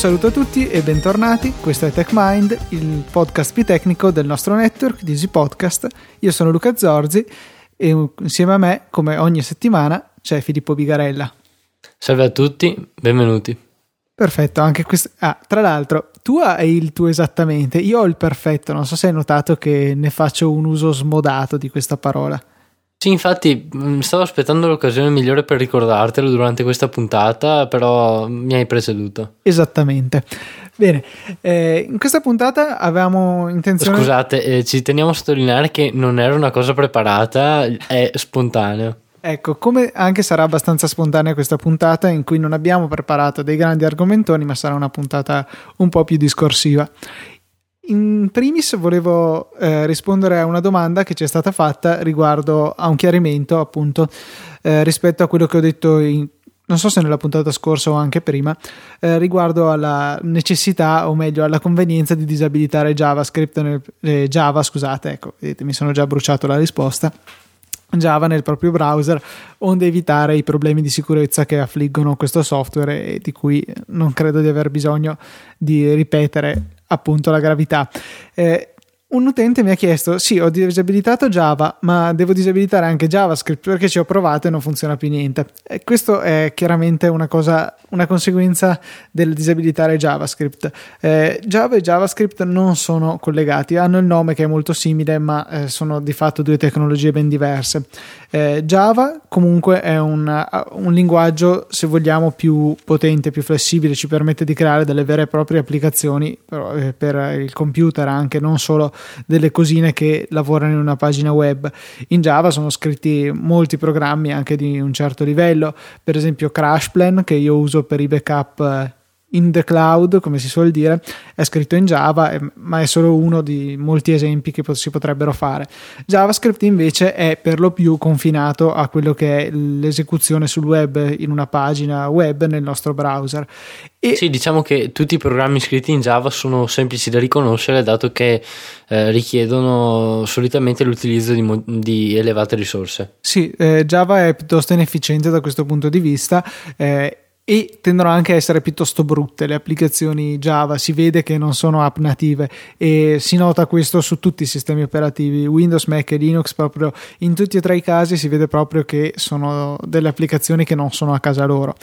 saluto a tutti e bentornati. Questo è TechMind, il podcast più tecnico del nostro network di Easy Podcast. Io sono Luca Zorzi e insieme a me, come ogni settimana, c'è Filippo Bigarella. Salve a tutti, benvenuti. Perfetto, anche questo. Ah, tra l'altro, tu hai il tuo esattamente, io ho il perfetto. Non so se hai notato che ne faccio un uso smodato di questa parola. Sì, infatti mm, stavo aspettando l'occasione migliore per ricordartelo durante questa puntata, però mi hai preceduto. Esattamente. Bene, eh, in questa puntata avevamo intenzione... Scusate, eh, ci teniamo a sottolineare che non era una cosa preparata, è spontaneo. Ecco, come anche sarà abbastanza spontanea questa puntata in cui non abbiamo preparato dei grandi argomentoni, ma sarà una puntata un po' più discorsiva in primis volevo eh, rispondere a una domanda che ci è stata fatta riguardo a un chiarimento appunto eh, rispetto a quello che ho detto in, non so se nella puntata scorsa o anche prima, eh, riguardo alla necessità o meglio alla convenienza di disabilitare JavaScript nel, eh, Java, scusate, ecco, vedete, mi sono già bruciato la risposta. Java nel proprio browser, onde evitare i problemi di sicurezza che affliggono questo software e di cui non credo di aver bisogno di ripetere appunto la gravità. Eh, un utente mi ha chiesto: Sì, ho disabilitato Java, ma devo disabilitare anche JavaScript perché ci ho provato e non funziona più niente. E questo è chiaramente una cosa, una conseguenza del disabilitare JavaScript. Eh, Java e JavaScript non sono collegati, hanno il nome che è molto simile, ma eh, sono di fatto due tecnologie ben diverse. Eh, Java comunque è un, un, linguaggio, se vogliamo, più potente, più flessibile, ci permette di creare delle vere e proprie applicazioni per, eh, per il computer anche, non solo delle cosine che lavorano in una pagina web. In Java sono scritti molti programmi anche di un certo livello, per esempio CrashPlan che io uso per i backup eh, in the cloud, come si suol dire, è scritto in Java, ma è solo uno di molti esempi che si potrebbero fare. JavaScript invece è per lo più confinato a quello che è l'esecuzione sul web in una pagina web nel nostro browser. E sì, diciamo che tutti i programmi scritti in Java sono semplici da riconoscere dato che eh, richiedono solitamente l'utilizzo di, mo- di elevate risorse. Sì, eh, Java è piuttosto inefficiente da questo punto di vista. Eh, e tendono anche a essere piuttosto brutte le applicazioni Java, si vede che non sono app native e si nota questo su tutti i sistemi operativi, Windows, Mac e Linux, proprio in tutti e tre i casi si vede proprio che sono delle applicazioni che non sono a casa loro.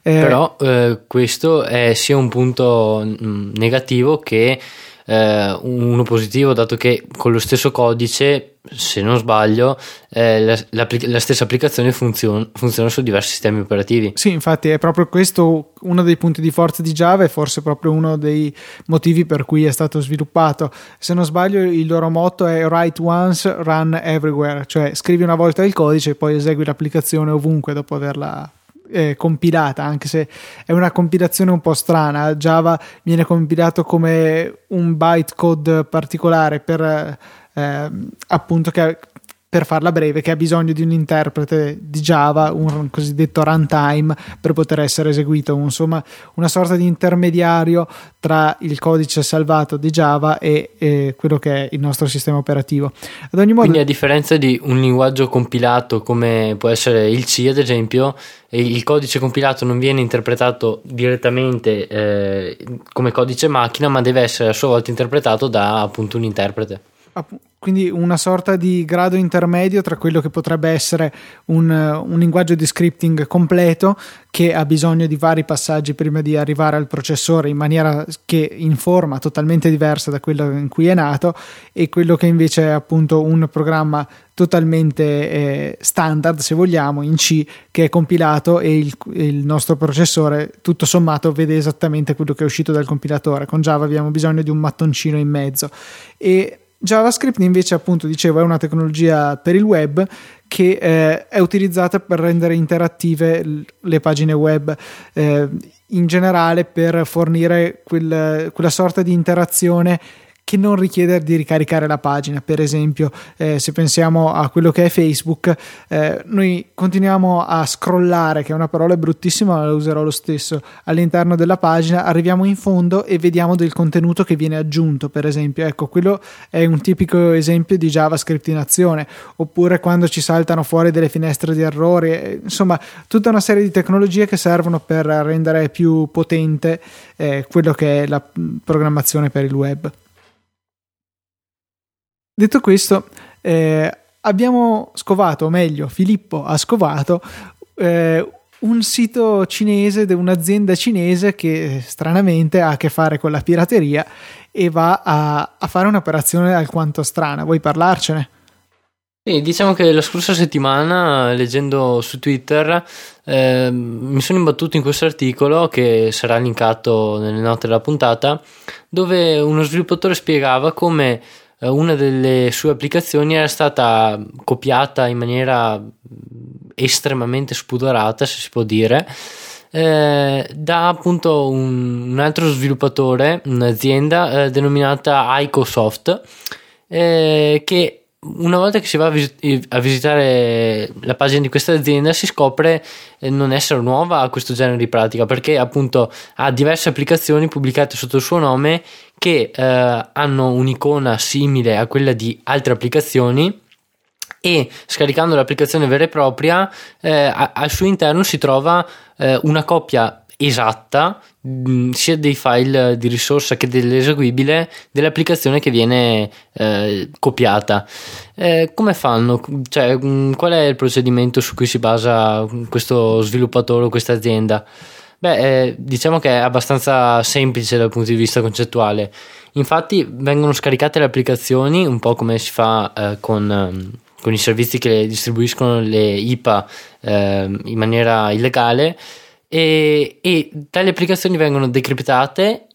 Eh, Però eh, questo è sia un punto mm, negativo che eh, uno positivo, dato che con lo stesso codice, se non sbaglio, eh, la, la, stessa applicazione funziona, funziona su diversi sistemi operativi. Sì, infatti è proprio questo uno dei punti di forza di Java e forse proprio uno dei motivi per cui è stato sviluppato. Se non sbaglio, il loro motto è write once, run everywhere, cioè scrivi una volta il codice e poi esegui l'applicazione ovunque dopo averla eh, compilata, anche se è una compilazione un po' strana. Java viene compilato come un bytecode particolare per eh, appunto che per farla breve, che ha bisogno di un interprete di Java, un cosiddetto runtime, per poter essere eseguito, insomma una sorta di intermediario tra il codice salvato di Java e, e quello che è il nostro sistema operativo. Ad ogni modo, Quindi a differenza di un linguaggio compilato come può essere il C ad esempio, il codice compilato non viene interpretato direttamente eh, come codice macchina, ma deve essere a sua volta interpretato da appunto un interprete quindi una sorta di grado intermedio tra quello che potrebbe essere un, un, linguaggio di scripting completo che ha bisogno di vari passaggi prima di arrivare al processore in maniera che in forma totalmente diversa da quello in cui è nato e quello che invece è appunto un programma totalmente eh, standard se vogliamo in C che è compilato e il, il nostro processore tutto sommato vede esattamente quello che è uscito dal compilatore. Con Java abbiamo bisogno di un mattoncino in mezzo. E JavaScript invece appunto dicevo è una tecnologia per il web che eh, è utilizzata per rendere interattive le pagine web eh, in generale per fornire quel, quella sorta di interazione che non richiede di ricaricare la pagina. Per esempio, eh, se pensiamo a quello che è Facebook, eh, noi continuiamo a scrollare, che è una parola bruttissima, ma la userò lo stesso, all'interno della pagina, arriviamo in fondo e vediamo del contenuto che viene aggiunto, per esempio. Ecco, quello è un tipico esempio di JavaScript in azione, oppure quando ci saltano fuori delle finestre di errori, eh, insomma, tutta una serie di tecnologie che servono per rendere più potente eh, quello che è la programmazione per il web. Detto questo, eh, abbiamo scovato, o meglio, Filippo ha scovato eh, un sito cinese di un'azienda cinese che stranamente ha a che fare con la pirateria e va a, a fare un'operazione alquanto strana. Vuoi parlarcene? Sì, diciamo che la scorsa settimana, leggendo su Twitter, eh, mi sono imbattuto in questo articolo che sarà linkato nelle note della puntata, dove uno sviluppatore spiegava come una delle sue applicazioni era stata copiata in maniera estremamente spudorata, se si può dire, eh, da appunto un, un, altro sviluppatore, un'azienda eh, denominata Icosoft, eh, che una volta che si va a, visit- a, visitare la pagina di questa azienda si scopre eh, non essere nuova a questo genere di pratica perché appunto ha diverse applicazioni pubblicate sotto il suo nome che eh, hanno un'icona simile a quella di altre applicazioni e scaricando l'applicazione vera e propria eh, al suo interno si trova eh, una coppia esatta mm, sia dei file di risorsa che dell'eseguibile dell'applicazione che viene eh, copiata. Eh, come fanno? Cioè, mm, qual è il procedimento su cui si basa questo sviluppatore o questa azienda? Beh, eh, diciamo che è abbastanza semplice dal punto di vista concettuale. Infatti vengono scaricate le applicazioni un po' come si fa eh, con, con, i servizi che distribuiscono le IPA ehm, in maniera illegale e, e tali applicazioni vengono decriptate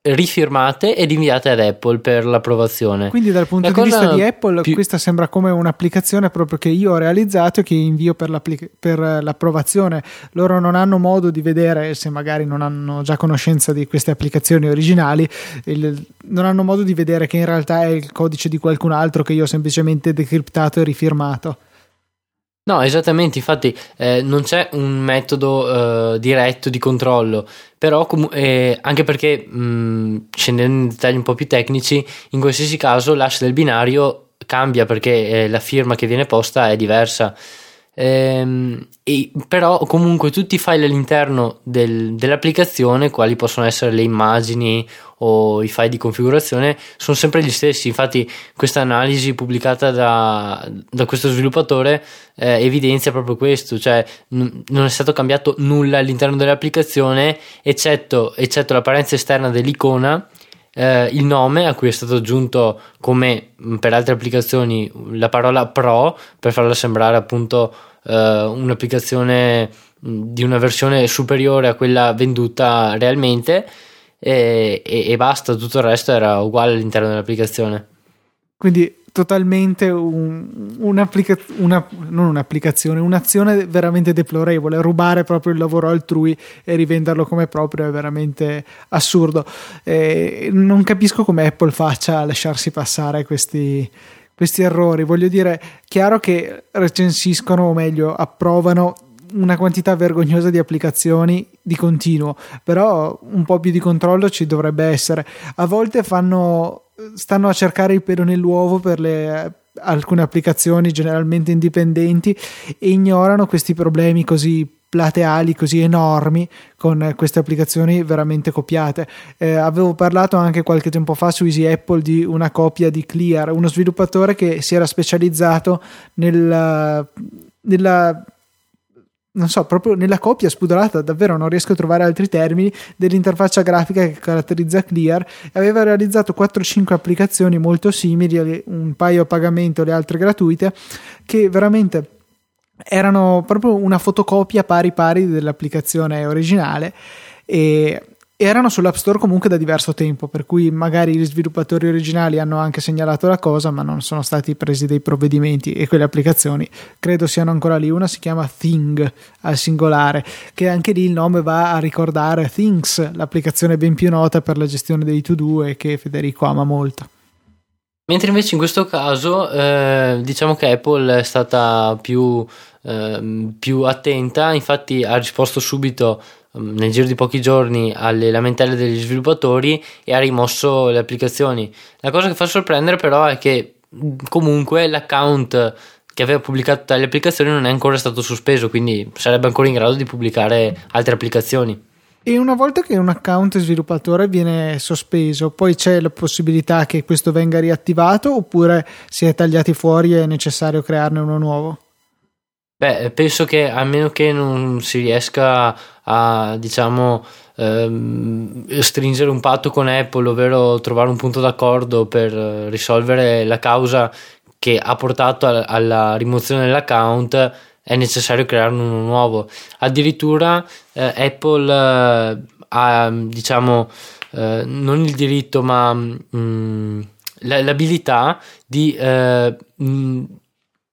rifirmate ed inviate ad Apple per l'approvazione. Quindi dal punto La di vista di Apple più... questa sembra come un'applicazione proprio che io ho realizzato e che invio per, per, l'approvazione. Loro non hanno modo di vedere, se magari non hanno già conoscenza di queste applicazioni originali, il, non hanno modo di vedere che in realtà è il codice di qualcun altro che io ho semplicemente decriptato e rifirmato. No, esattamente, infatti eh, non c'è un metodo eh, diretto di controllo, però com- eh, anche perché mh, scendendo in dettagli un po' più tecnici, in qualsiasi caso l'asse del binario cambia perché eh, la firma che viene posta è diversa. Ehm, e, però comunque tutti i file all'interno del, dell'applicazione, quali possono essere le immagini o i file di configurazione, sono sempre gli stessi. Infatti, questa analisi pubblicata da, da questo sviluppatore eh, evidenzia proprio questo: cioè n- non è stato cambiato nulla all'interno dell'applicazione, eccetto, eccetto l'apparenza esterna dell'icona. Eh, il nome a cui è stato aggiunto come per altre applicazioni la parola pro per farla sembrare appunto eh, un'applicazione di una versione superiore a quella venduta realmente e, e, e, basta, tutto il resto era uguale all'interno dell'applicazione. Quindi totalmente un, un'applica- una, non un'applicazione, un'azione veramente deplorevole. Rubare proprio il lavoro altrui e rivenderlo come proprio è veramente assurdo. Eh, non capisco come Apple faccia a lasciarsi passare questi, questi errori. Voglio dire, chiaro che recensiscono, o meglio, approvano una quantità vergognosa di applicazioni di continuo, però un po' più di controllo ci dovrebbe essere. A volte fanno, stanno a cercare il pelo nell'uovo per le, alcune applicazioni generalmente indipendenti e ignorano questi problemi così plateali così enormi con queste applicazioni veramente copiate. Eh, avevo parlato anche qualche tempo fa su Easy Apple di una copia di Clear, uno sviluppatore che si era specializzato nel, nella non so, proprio nella copia spudorata, davvero non riesco a trovare altri termini, dell'interfaccia grafica che caratterizza Clear. Aveva realizzato 4-5 applicazioni molto simili, un paio a pagamento, le altre gratuite, che veramente erano proprio una fotocopia pari pari dell'applicazione originale e erano sull'App Store comunque da diverso tempo, per cui magari gli sviluppatori originali hanno anche segnalato la cosa, ma non sono stati presi dei provvedimenti e quelle applicazioni credo siano ancora lì. Una si chiama Thing al singolare, che anche lì il nome va a ricordare Things, l'applicazione ben più nota per la gestione dei to-do e che Federico ama molto. Mentre invece in questo caso eh, diciamo che Apple è stata più, eh, più attenta, infatti ha risposto subito nel giro di pochi giorni alle lamentele degli sviluppatori e ha rimosso le applicazioni. La cosa che fa sorprendere però è che comunque l'account che aveva pubblicato tali applicazioni non è ancora stato sospeso, quindi sarebbe ancora in grado di pubblicare altre applicazioni. E una volta che un account sviluppatore viene sospeso, poi c'è la possibilità che questo venga riattivato oppure si è tagliati fuori e è necessario crearne uno nuovo? Beh, penso che a meno che non si riesca a, diciamo, ehm, stringere un patto con Apple, ovvero trovare un punto d'accordo per risolvere la causa che ha portato alla rimozione dell'account, è necessario crearne uno nuovo. Addirittura eh, Apple eh, ha, diciamo, eh, non il diritto, ma mh, mm, l'abilità di mh, mm,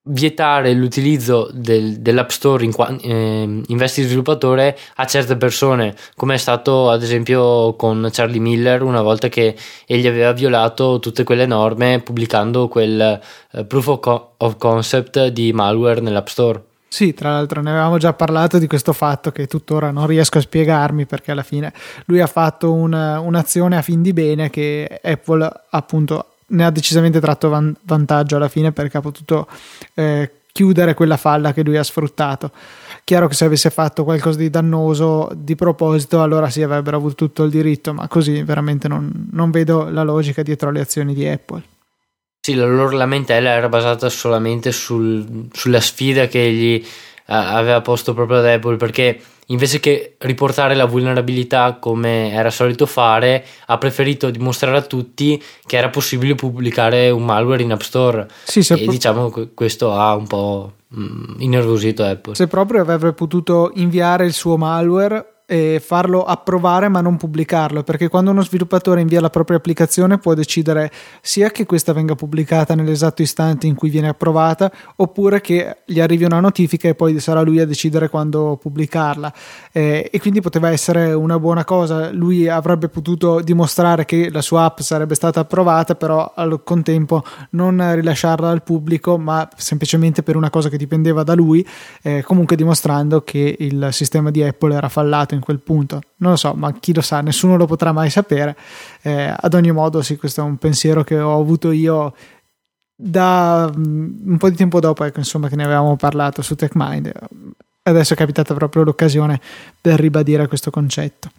vietare l'utilizzo del, dell'App Store in, eh, in vesti di sviluppatore a certe persone, come è stato ad esempio con Charlie Miller una volta che egli aveva violato tutte quelle norme pubblicando quel eh, proof of, co- of concept di malware nell'App Store. Sì, tra l'altro ne avevamo già parlato di questo fatto che tuttora non riesco a spiegarmi perché alla fine lui ha fatto un, un'azione a fin di bene che Apple appunto ne ha decisamente tratto van- vantaggio alla fine perché ha potuto eh, chiudere quella falla che lui ha sfruttato. Chiaro che se avesse fatto qualcosa di dannoso di proposito, allora sì avrebbero avuto tutto il diritto, ma così veramente non, non vedo la logica dietro le azioni di Apple. Sì, la loro lamentela era basata solamente sul, sulla sfida che egli uh, aveva posto proprio ad Apple, perché invece che riportare la vulnerabilità come era solito fare, ha preferito dimostrare a tutti che era possibile pubblicare un malware in App Store. Sì, e pro- diciamo che questo ha un po' mm, innervosito Apple. Se proprio avrebbe potuto inviare il suo malware e farlo approvare ma non pubblicarlo perché quando uno sviluppatore invia la propria applicazione può decidere sia che questa venga pubblicata nell'esatto istante in cui viene approvata oppure che gli arrivi una notifica e poi sarà lui a decidere quando pubblicarla. Eh, e quindi poteva essere una buona cosa. Lui avrebbe potuto dimostrare che la sua app sarebbe stata approvata però al contempo non rilasciarla al pubblico ma semplicemente per una cosa che dipendeva da lui eh, comunque dimostrando che il sistema di Apple era fallato in quel punto. Non lo so, ma chi lo sa, nessuno lo potrà mai sapere. Eh, ad ogni modo, sì, questo è un pensiero che ho avuto io da um, un po' di tempo dopo, ecco, insomma, che ne avevamo parlato su TechMind. Adesso è capitata proprio l'occasione per ribadire questo concetto.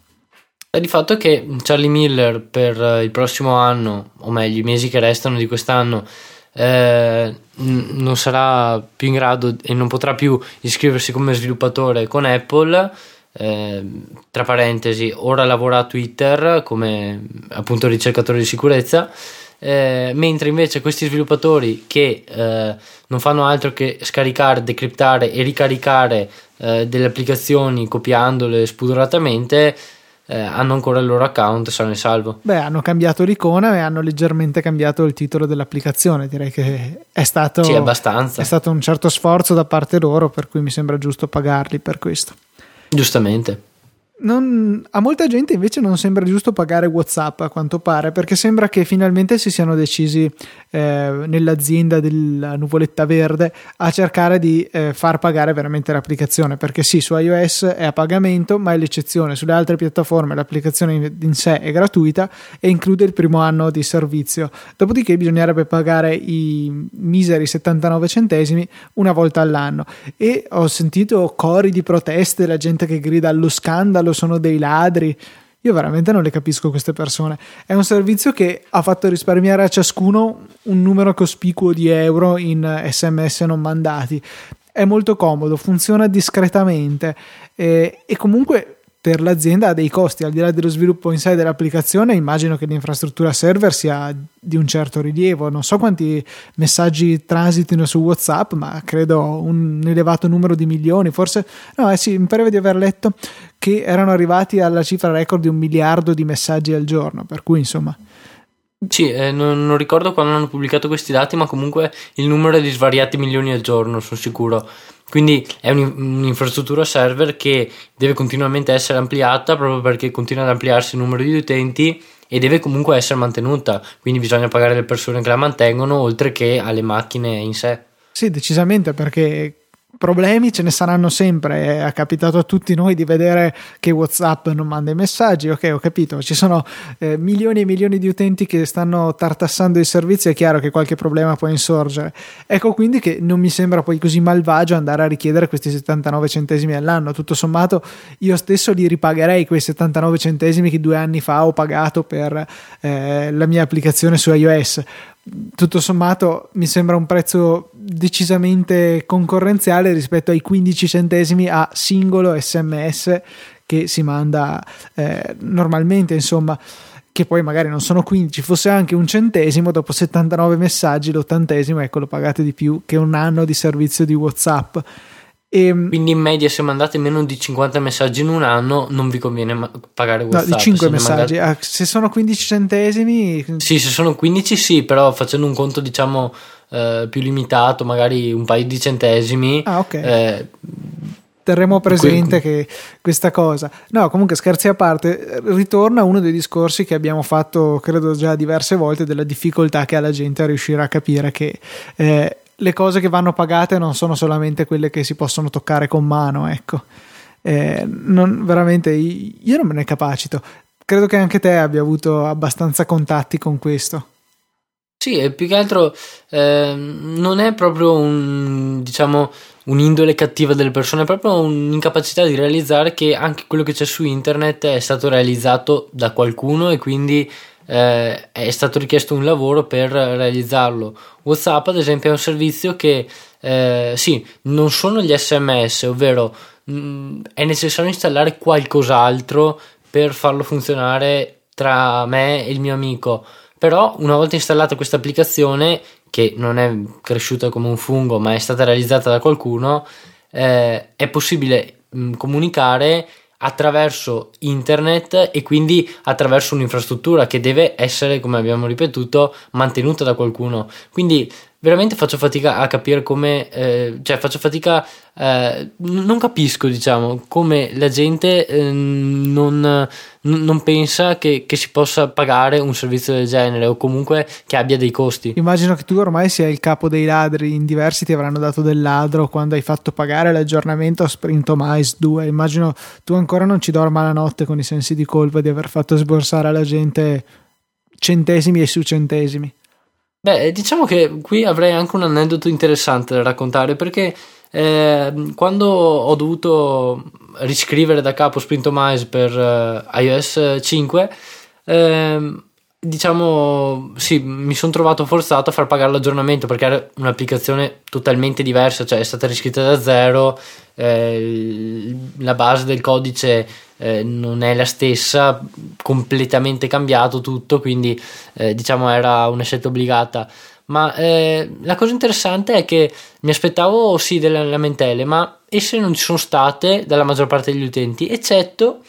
E di fatto che Charlie Miller per il prossimo anno, o meglio i mesi che restano di quest'anno, eh, non sarà più in grado e non potrà più iscriversi come sviluppatore con Apple eh, tra parentesi, ora lavora a Twitter come appunto ricercatore di sicurezza, eh, mentre invece questi sviluppatori che eh, non fanno altro che scaricare, decriptare e ricaricare eh, delle applicazioni copiandole spudoratamente eh, hanno ancora il loro account sano e salvo. Beh, hanno cambiato l'icona e hanno leggermente cambiato il titolo dell'applicazione. Direi che è stato, sì, è stato un certo sforzo da parte loro, per cui mi sembra giusto pagarli per questo. Giustamente. Non, a molta gente invece non sembra giusto pagare WhatsApp a quanto pare, perché sembra che finalmente si siano decisi eh, nell'azienda della nuvoletta verde a cercare di eh, far pagare veramente l'applicazione. Perché sì, su iOS è a pagamento, ma è l'eccezione. Sulle altre piattaforme l'applicazione in, in sé è gratuita e include il primo anno di servizio. Dopodiché bisognerebbe pagare i miseri 79 centesimi una volta all'anno. E ho sentito cori di proteste, la gente che grida allo scandalo bello, sono dei ladri. Io veramente non le capisco queste persone. È un servizio che ha fatto risparmiare a ciascuno un numero cospicuo di euro in sms non mandati. È molto comodo, funziona discretamente e, e comunque per l'azienda ha dei costi, al di là dello sviluppo in sé dell'applicazione, immagino che l'infrastruttura server sia di un certo rilievo. Non so quanti messaggi transitino su WhatsApp, ma credo un elevato numero di milioni, forse no, eh sì, mi pareva di aver letto che erano arrivati alla cifra record di un miliardo di messaggi al giorno, per cui insomma sì, eh, non, non, ricordo quando hanno pubblicato questi dati, ma comunque il numero è di svariati milioni al giorno, sono sicuro. Quindi è un'infrastruttura server che deve continuamente essere ampliata proprio perché continua ad ampliarsi il numero di utenti e deve comunque essere mantenuta, quindi bisogna pagare le persone che la mantengono oltre che alle macchine in sé. Sì, decisamente perché problemi ce ne saranno sempre. È capitato a tutti noi di vedere che WhatsApp non manda i messaggi. Ok, ho capito. Ci sono eh, milioni e milioni di utenti che stanno tartassando il servizio. È chiaro che qualche problema può insorgere. Ecco quindi che non mi sembra poi così malvagio andare a richiedere questi 79 centesimi all'anno. Tutto sommato, io stesso li ripagherei quei 79 centesimi che due anni fa ho pagato per eh, la mia applicazione su iOS tutto sommato mi sembra un prezzo decisamente concorrenziale rispetto ai 15 centesimi a singolo sms che si manda eh, normalmente insomma che poi magari non sono 15 fosse anche un centesimo dopo 79 messaggi l'ottantesimo ecco lo pagate di più che un anno di servizio di whatsapp e, ehm, Quindi in media se mandate meno di 50 messaggi in un anno non vi conviene ma- pagare WhatsApp. No, di 5 se messaggi. Mandate... Ah, se sono 15 centesimi... Sì, se sono 15 sì, però facendo un conto diciamo eh, più limitato, magari un paio di centesimi. Ah, ok. Eh, terremo presente che questa cosa. No, comunque scherzi a parte, ritorna uno dei discorsi che abbiamo fatto, credo già diverse volte, della difficoltà che ha la gente a riuscire a capire che eh, le cose che vanno pagate non sono solamente quelle che si possono toccare con mano, ecco. Eh, non, veramente io non me ne capacito. Credo che anche te abbia avuto abbastanza contatti con questo. Sì, e più che altro eh, non è proprio un, diciamo, un'indole cattiva delle persone, è proprio un'incapacità di realizzare che anche quello che c'è su internet è stato realizzato da qualcuno e quindi eh, è stato richiesto un lavoro per realizzarlo. WhatsApp, ad esempio, è un servizio che eh, sì, non sono gli sms, ovvero mh, mm, è necessario installare qualcos'altro per farlo funzionare tra me e il mio amico. Però una volta installata questa applicazione, che non è cresciuta come un fungo, ma è stata realizzata da qualcuno, eh, è possibile mh, comunicare attraverso internet e quindi attraverso un'infrastruttura che deve essere, come abbiamo ripetuto, mantenuta da qualcuno. Quindi veramente faccio fatica a capire come, eh, cioè faccio fatica, eh, non capisco diciamo come la gente eh, non, non, pensa che, che, si possa pagare un servizio del genere o comunque che abbia dei costi. Immagino che tu ormai sia il capo dei ladri, in diversi ti avranno dato del ladro quando hai fatto pagare l'aggiornamento a Sprintomice 2, immagino tu ancora non ci dorma la notte con i sensi di colpa di aver fatto sborsare alla gente centesimi e su centesimi. Beh, diciamo che qui avrei anche un aneddoto interessante da raccontare perché eh, quando ho dovuto riscrivere da capo Sprintomize per eh, iOS 5, eh, diciamo sì, mi sono trovato forzato a far pagare l'aggiornamento perché era un'applicazione totalmente diversa, cioè è stata riscritta da zero, eh, la base del codice eh, non è la stessa, completamente cambiato tutto, quindi eh, diciamo era una scelta obbligata. Ma eh, la cosa interessante è che mi aspettavo sì delle lamentele, ma esse non ci sono state dalla maggior parte degli utenti, eccetto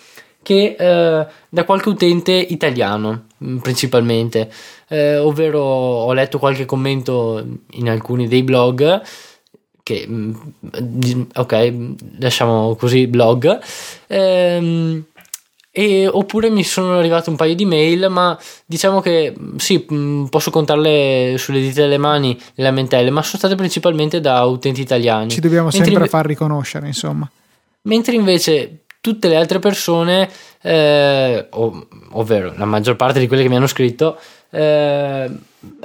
che eh, da qualche utente italiano principalmente, eh, ovvero ho letto qualche commento in alcuni dei blog che mm, ok lasciamo così blog. Ehm, e, oppure mi sono arrivate un paio di mail ma diciamo che mm, sì mm, posso contarle sulle dita delle mani le lamentele ma sono state principalmente da utenti italiani. Ci dobbiamo mentre sempre inve- far riconoscere insomma. Mentre invece tutte le altre persone eh, ov- ovvero la maggior parte di quelle che mi hanno scritto eh,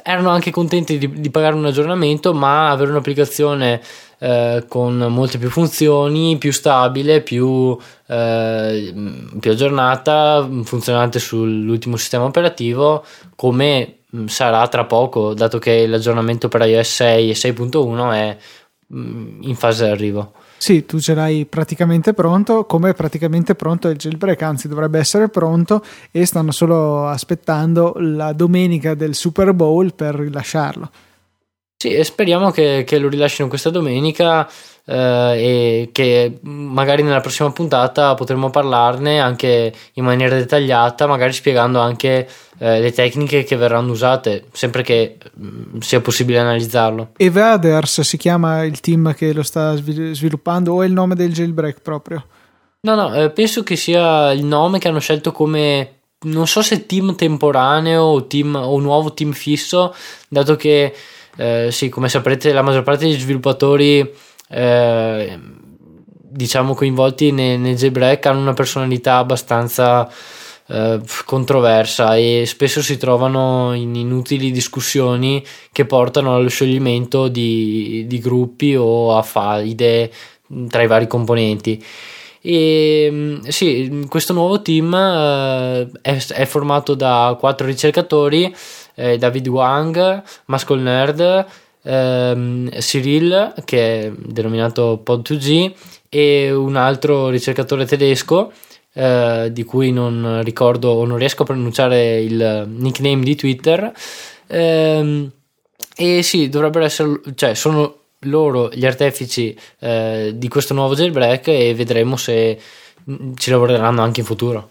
erano anche contenti di, di, pagare un aggiornamento, ma avere un'applicazione eh, con molte più funzioni, più stabile, più, eh, più aggiornata, funzionante sull'ultimo sistema operativo, come mm, sarà tra poco, dato che l'aggiornamento per iOS 6 e 6.1 è mm, in fase d'arrivo. Sì, tu ce l'hai praticamente pronto, come è praticamente pronto il jailbreak, anzi dovrebbe essere pronto e stanno solo aspettando la domenica del Super Bowl per rilasciarlo. Sì, e speriamo che, che lo rilascino questa domenica eh, e che magari nella prossima puntata potremo parlarne anche in maniera dettagliata, magari spiegando anche eh, le tecniche che verranno usate, sempre che mh, mm, sia possibile analizzarlo. Evaders si chiama il team che lo sta sviluppando o è il nome del jailbreak proprio? No, no, eh, penso che sia il nome che hanno scelto come non so se team temporaneo o, team, o nuovo team fisso, dato che eh, sì, come saprete la maggior parte degli sviluppatori eh, diciamo coinvolti nel, nel jailbreak hanno una personalità abbastanza eh, controversa e spesso si trovano in inutili discussioni che portano allo scioglimento di, di gruppi o a fa idee tra i vari componenti. E sì, questo nuovo team eh, è, è, formato da quattro ricercatori: eh, David Wang, Muscle Nerd, ehm, Cyril, che è denominato Pod2G, e un altro ricercatore tedesco. Eh, di cui non ricordo o non riesco a pronunciare il nickname di Twitter. Eh, e sì, dovrebbero essere, cioè, sono loro gli artefici eh, di questo nuovo jailbreak e vedremo se mm, ci lavoreranno anche in futuro.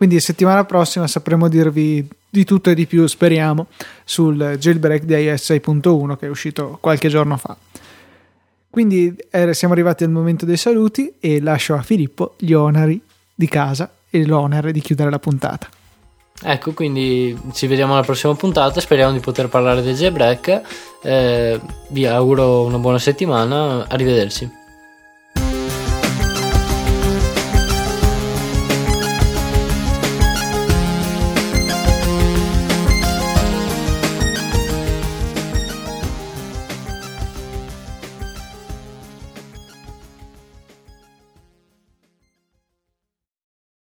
Quindi settimana prossima sapremo dirvi di tutto e di più, speriamo, sul jailbreak di iOS 6.1 che è uscito qualche giorno fa. Quindi eh, siamo arrivati al momento dei saluti e lascio a Filippo gli oneri di casa e l'onere di chiudere la puntata. Ecco, quindi ci vediamo alla prossima puntata. Speriamo di poter parlare del jailbreak. Eh, vi auguro una buona settimana. Arrivederci.